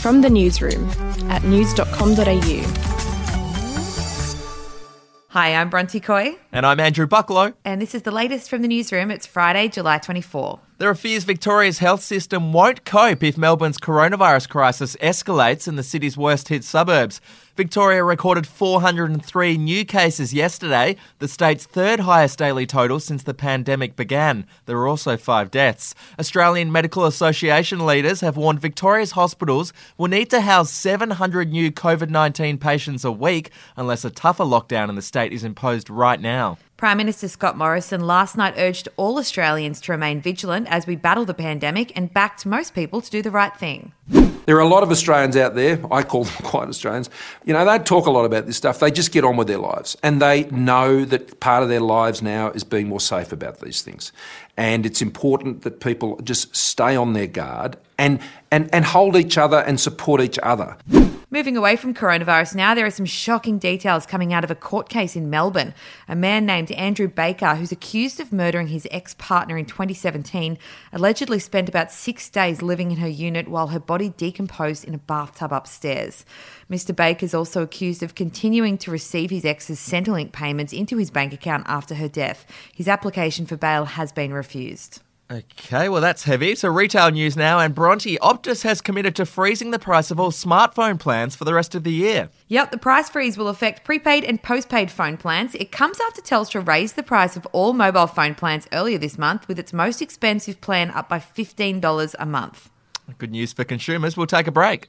From the newsroom at news.com.au. Hi, I'm Bronte Coy, And I'm Andrew Bucklow. and this is the latest from the newsroom. It's Friday, July 24. There are fears Victoria's health system won't cope if Melbourne's coronavirus crisis escalates in the city's worst hit suburbs. Victoria recorded 403 new cases yesterday, the state's third highest daily total since the pandemic began. There were also five deaths. Australian Medical Association leaders have warned Victoria's hospitals will need to house 700 new COVID 19 patients a week unless a tougher lockdown in the state is imposed right now. Prime Minister Scott Morrison last night urged all Australians to remain vigilant as we battle the pandemic and backed most people to do the right thing. There are a lot of Australians out there, I call them quite Australians, you know, they talk a lot about this stuff. They just get on with their lives. And they know that part of their lives now is being more safe about these things. And it's important that people just stay on their guard and, and, and hold each other and support each other. Moving away from coronavirus now, there are some shocking details coming out of a court case in Melbourne. A man named Andrew Baker, who's accused of murdering his ex partner in 2017, allegedly spent about six days living in her unit while her body decomposed in a bathtub upstairs. Mr. Baker is also accused of continuing to receive his ex's Centrelink payments into his bank account after her death. His application for bail has been refused. Okay, well, that's heavy. So, retail news now, and Bronte Optus has committed to freezing the price of all smartphone plans for the rest of the year. Yep, the price freeze will affect prepaid and postpaid phone plans. It comes after Telstra raised the price of all mobile phone plans earlier this month, with its most expensive plan up by $15 a month. Good news for consumers. We'll take a break.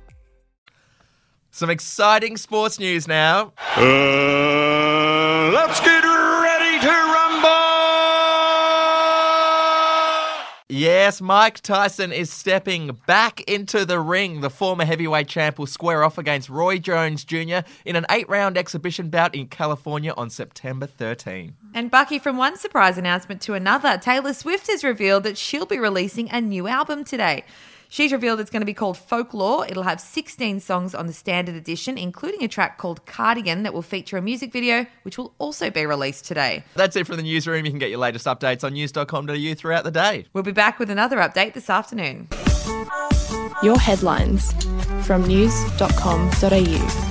Some exciting sports news now. Uh, let's get ready to rumble! Yes, Mike Tyson is stepping back into the ring. The former heavyweight champ will square off against Roy Jones Jr. in an eight round exhibition bout in California on September 13. And Bucky, from one surprise announcement to another, Taylor Swift has revealed that she'll be releasing a new album today. She's revealed it's going to be called Folklore. It'll have 16 songs on the standard edition, including a track called Cardigan that will feature a music video, which will also be released today. That's it from the newsroom. You can get your latest updates on news.com.au throughout the day. We'll be back with another update this afternoon. Your headlines from news.com.au.